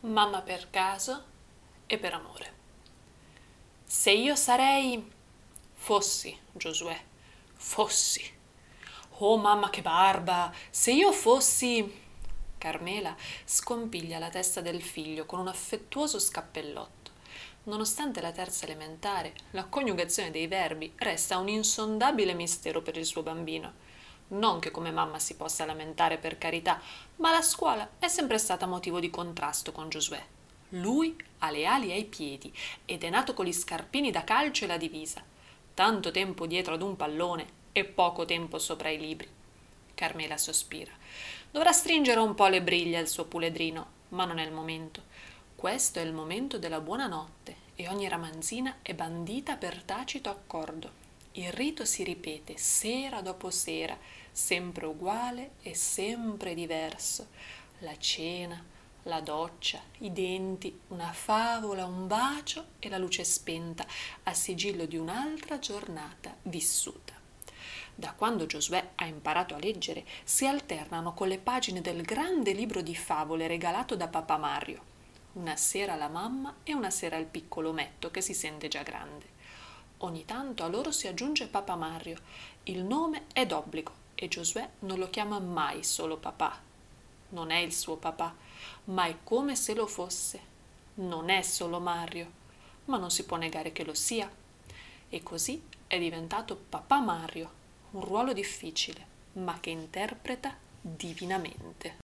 mamma per caso e per amore. Se io sarei... fossi, Giosuè, fossi. Oh mamma che barba! Se io fossi... Carmela scompiglia la testa del figlio con un affettuoso scappellotto. Nonostante la terza elementare, la coniugazione dei verbi resta un insondabile mistero per il suo bambino. Non che come mamma si possa lamentare per carità, ma la scuola è sempre stata motivo di contrasto con Giosuè. Lui ha le ali ai piedi ed è nato con gli scarpini da calcio e la divisa. Tanto tempo dietro ad un pallone e poco tempo sopra i libri. Carmela sospira. Dovrà stringere un po' le briglie al suo puledrino, ma non è il momento. Questo è il momento della buonanotte e ogni ramanzina è bandita per tacito accordo. Il rito si ripete sera dopo sera, sempre uguale e sempre diverso. La cena, la doccia, i denti, una favola, un bacio e la luce spenta a sigillo di un'altra giornata vissuta. Da quando Giosuè ha imparato a leggere, si alternano con le pagine del grande libro di favole regalato da papà Mario. Una sera la mamma e una sera il piccolo Metto che si sente già grande. Ogni tanto a loro si aggiunge Papa Mario. Il nome è d'obbligo e Giosuè non lo chiama mai solo papà. Non è il suo papà, ma è come se lo fosse. Non è solo Mario, ma non si può negare che lo sia. E così è diventato Papà Mario, un ruolo difficile, ma che interpreta divinamente.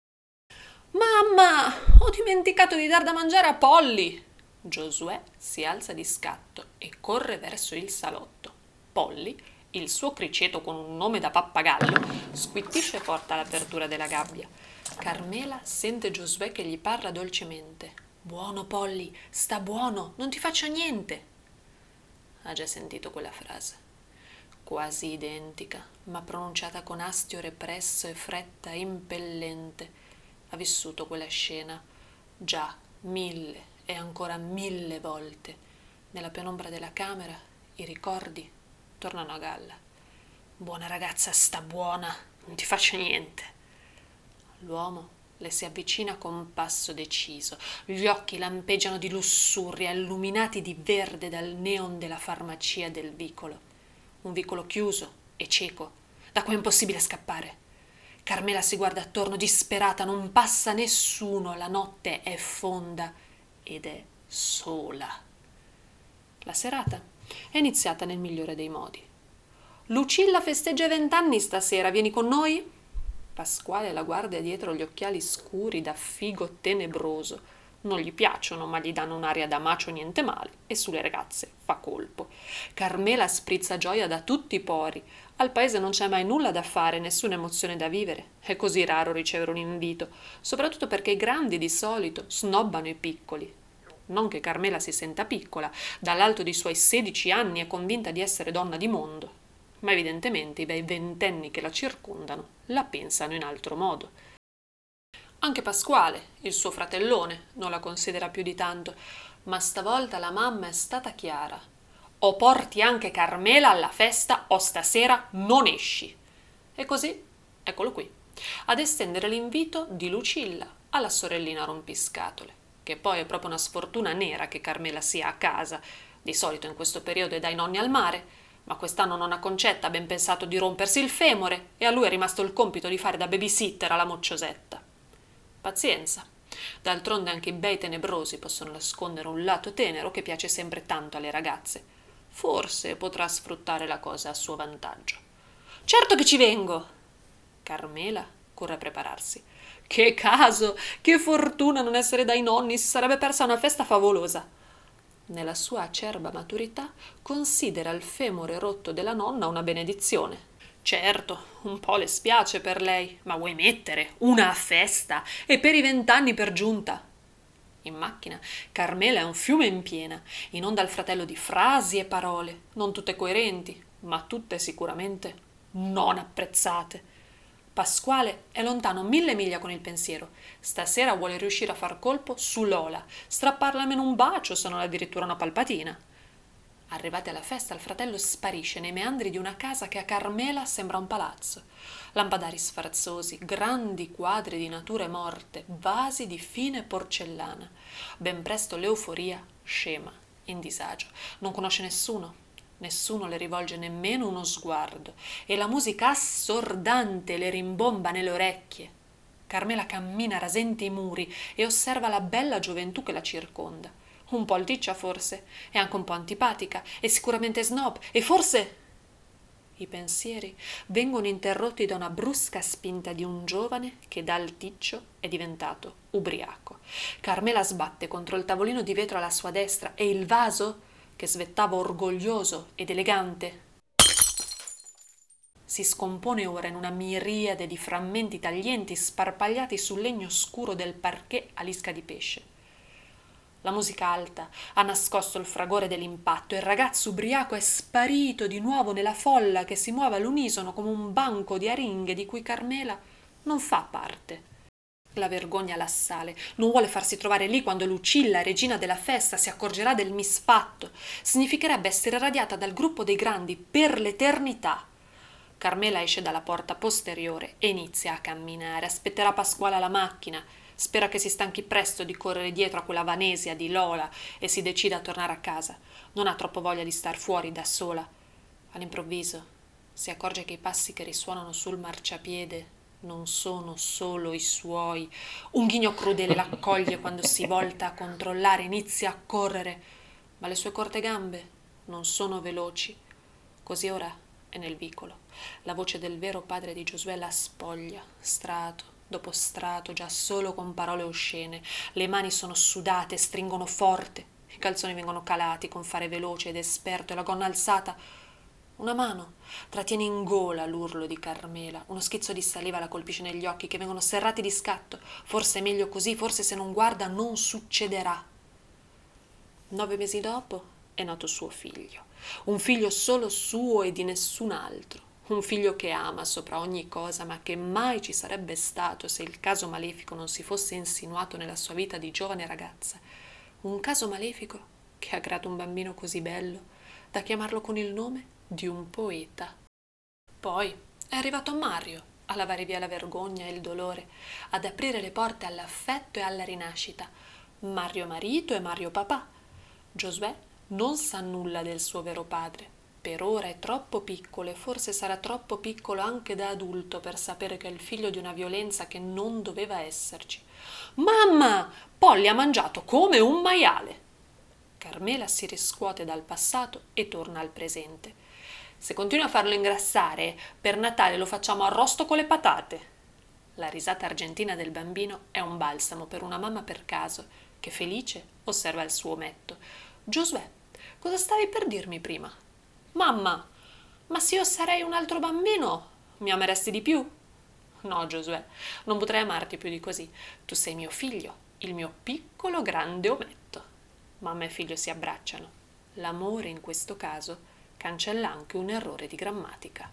Mamma, ho dimenticato di dar da mangiare a Polly! Giosuè si alza di scatto e corre verso il salotto. Polly, il suo criceto con un nome da pappagallo, squittisce e porta all'apertura della gabbia. Carmela sente Giosuè che gli parla dolcemente. Buono, Polly, sta buono, non ti faccio niente. Ha già sentito quella frase. Quasi identica, ma pronunciata con astio represso e fretta impellente. Ha vissuto quella scena già mille e ancora mille volte. Nella penombra della camera i ricordi tornano a galla. Buona ragazza, sta buona, non ti faccio niente. L'uomo le si avvicina con passo deciso. Gli occhi lampeggiano di lussuria, illuminati di verde dal neon della farmacia del vicolo. Un vicolo chiuso e cieco, da cui è impossibile scappare. Carmela si guarda attorno disperata, non passa nessuno, la notte è fonda ed è sola. La serata è iniziata nel migliore dei modi. Lucilla festeggia vent'anni stasera, vieni con noi? Pasquale la guarda dietro gli occhiali scuri da figo tenebroso. Non gli piacciono, ma gli danno un'aria da macio niente male, e sulle ragazze fa colpo. Carmela sprizza gioia da tutti i pori. Al paese non c'è mai nulla da fare, nessuna emozione da vivere. È così raro ricevere un invito, soprattutto perché i grandi di solito snobbano i piccoli. Non che Carmela si senta piccola, dall'alto dei suoi sedici anni è convinta di essere donna di mondo, ma evidentemente i bei ventenni che la circondano la pensano in altro modo. Anche Pasquale, il suo fratellone, non la considera più di tanto, ma stavolta la mamma è stata chiara. O porti anche Carmela alla festa o stasera non esci. E così, eccolo qui, ad estendere l'invito di Lucilla alla sorellina rompiscatole, che poi è proprio una sfortuna nera che Carmela sia a casa, di solito in questo periodo è dai nonni al mare, ma quest'anno Concetta ha ben pensato di rompersi il femore e a lui è rimasto il compito di fare da babysitter alla mocciosetta. Pazienza. D'altronde anche i bei tenebrosi possono nascondere un lato tenero che piace sempre tanto alle ragazze. Forse potrà sfruttare la cosa a suo vantaggio. Certo che ci vengo! Carmela corre a prepararsi. Che caso! Che fortuna non essere dai nonni! Si sarebbe persa una festa favolosa! Nella sua acerba maturità considera il femore rotto della nonna una benedizione Certo, un po' le spiace per lei, ma vuoi mettere una festa e per i vent'anni per giunta? In macchina Carmela è un fiume in piena, inonda il fratello di frasi e parole, non tutte coerenti, ma tutte sicuramente non apprezzate. Pasquale è lontano mille miglia con il pensiero. Stasera vuole riuscire a far colpo su Lola, strapparla almeno un bacio, se non addirittura una palpatina. Arrivati alla festa, il fratello sparisce nei meandri di una casa che a Carmela sembra un palazzo. Lampadari sfarzosi, grandi quadri di nature morte, vasi di fine porcellana. Ben presto l'euforia scema, in disagio. Non conosce nessuno, Nessuno le rivolge nemmeno uno sguardo e la musica assordante le rimbomba nelle orecchie. Carmela cammina rasente i muri e osserva la bella gioventù che la circonda. Un po' alticcia forse, e anche un po' antipatica, e sicuramente snob, e forse. I pensieri vengono interrotti da una brusca spinta di un giovane che da alticcio è diventato ubriaco. Carmela sbatte contro il tavolino di vetro alla sua destra e il vaso, che svettava orgoglioso ed elegante, si scompone ora in una miriade di frammenti taglienti sparpagliati sul legno scuro del parquet a lisca di pesce. La musica alta ha nascosto il fragore dell'impatto e il ragazzo ubriaco è sparito di nuovo nella folla che si muove all'unisono come un banco di aringhe di cui Carmela non fa parte. La vergogna l'assale, non vuole farsi trovare lì quando Lucilla, regina della festa, si accorgerà del misfatto. Significherebbe essere radiata dal gruppo dei grandi per l'eternità. Carmela esce dalla porta posteriore e inizia a camminare. Aspetterà Pasquale alla macchina. Spera che si stanchi presto di correre dietro a quella vanesia di Lola e si decida a tornare a casa. Non ha troppo voglia di star fuori da sola. All'improvviso si accorge che i passi che risuonano sul marciapiede non sono solo i suoi. Un ghigno crudele l'accoglie quando si volta a controllare, inizia a correre, ma le sue corte gambe non sono veloci. Così ora è nel vicolo. La voce del vero padre di Giosuè la spoglia, strato dopo strato, già solo con parole oscene. Le mani sono sudate, stringono forte. I calzoni vengono calati con fare veloce ed esperto e la gonna alzata. Una mano trattiene in gola l'urlo di Carmela, uno schizzo di saliva la colpisce negli occhi che vengono serrati di scatto. Forse è meglio così, forse se non guarda non succederà. Nove mesi dopo è nato suo figlio un figlio solo suo e di nessun altro, un figlio che ama sopra ogni cosa, ma che mai ci sarebbe stato se il caso malefico non si fosse insinuato nella sua vita di giovane ragazza. Un caso malefico che ha creato un bambino così bello da chiamarlo con il nome di un poeta. Poi è arrivato Mario a lavare via la vergogna e il dolore, ad aprire le porte all'affetto e alla rinascita. Mario marito e Mario papà. Giosuè non sa nulla del suo vero padre. Per ora è troppo piccolo e forse sarà troppo piccolo anche da adulto per sapere che è il figlio di una violenza che non doveva esserci. Mamma! Polly ha mangiato come un maiale. Carmela si riscuote dal passato e torna al presente. Se continua a farlo ingrassare, per Natale lo facciamo arrosto con le patate. La risata argentina del bambino è un balsamo per una mamma per caso, che felice osserva il suo ometto. Giosuè, cosa stavi per dirmi prima? Mamma, ma se io sarei un altro bambino, mi ameresti di più? No, Giosuè, non potrei amarti più di così. Tu sei mio figlio, il mio piccolo grande ometto. Mamma e figlio si abbracciano. L'amore in questo caso cancella anche un errore di grammatica.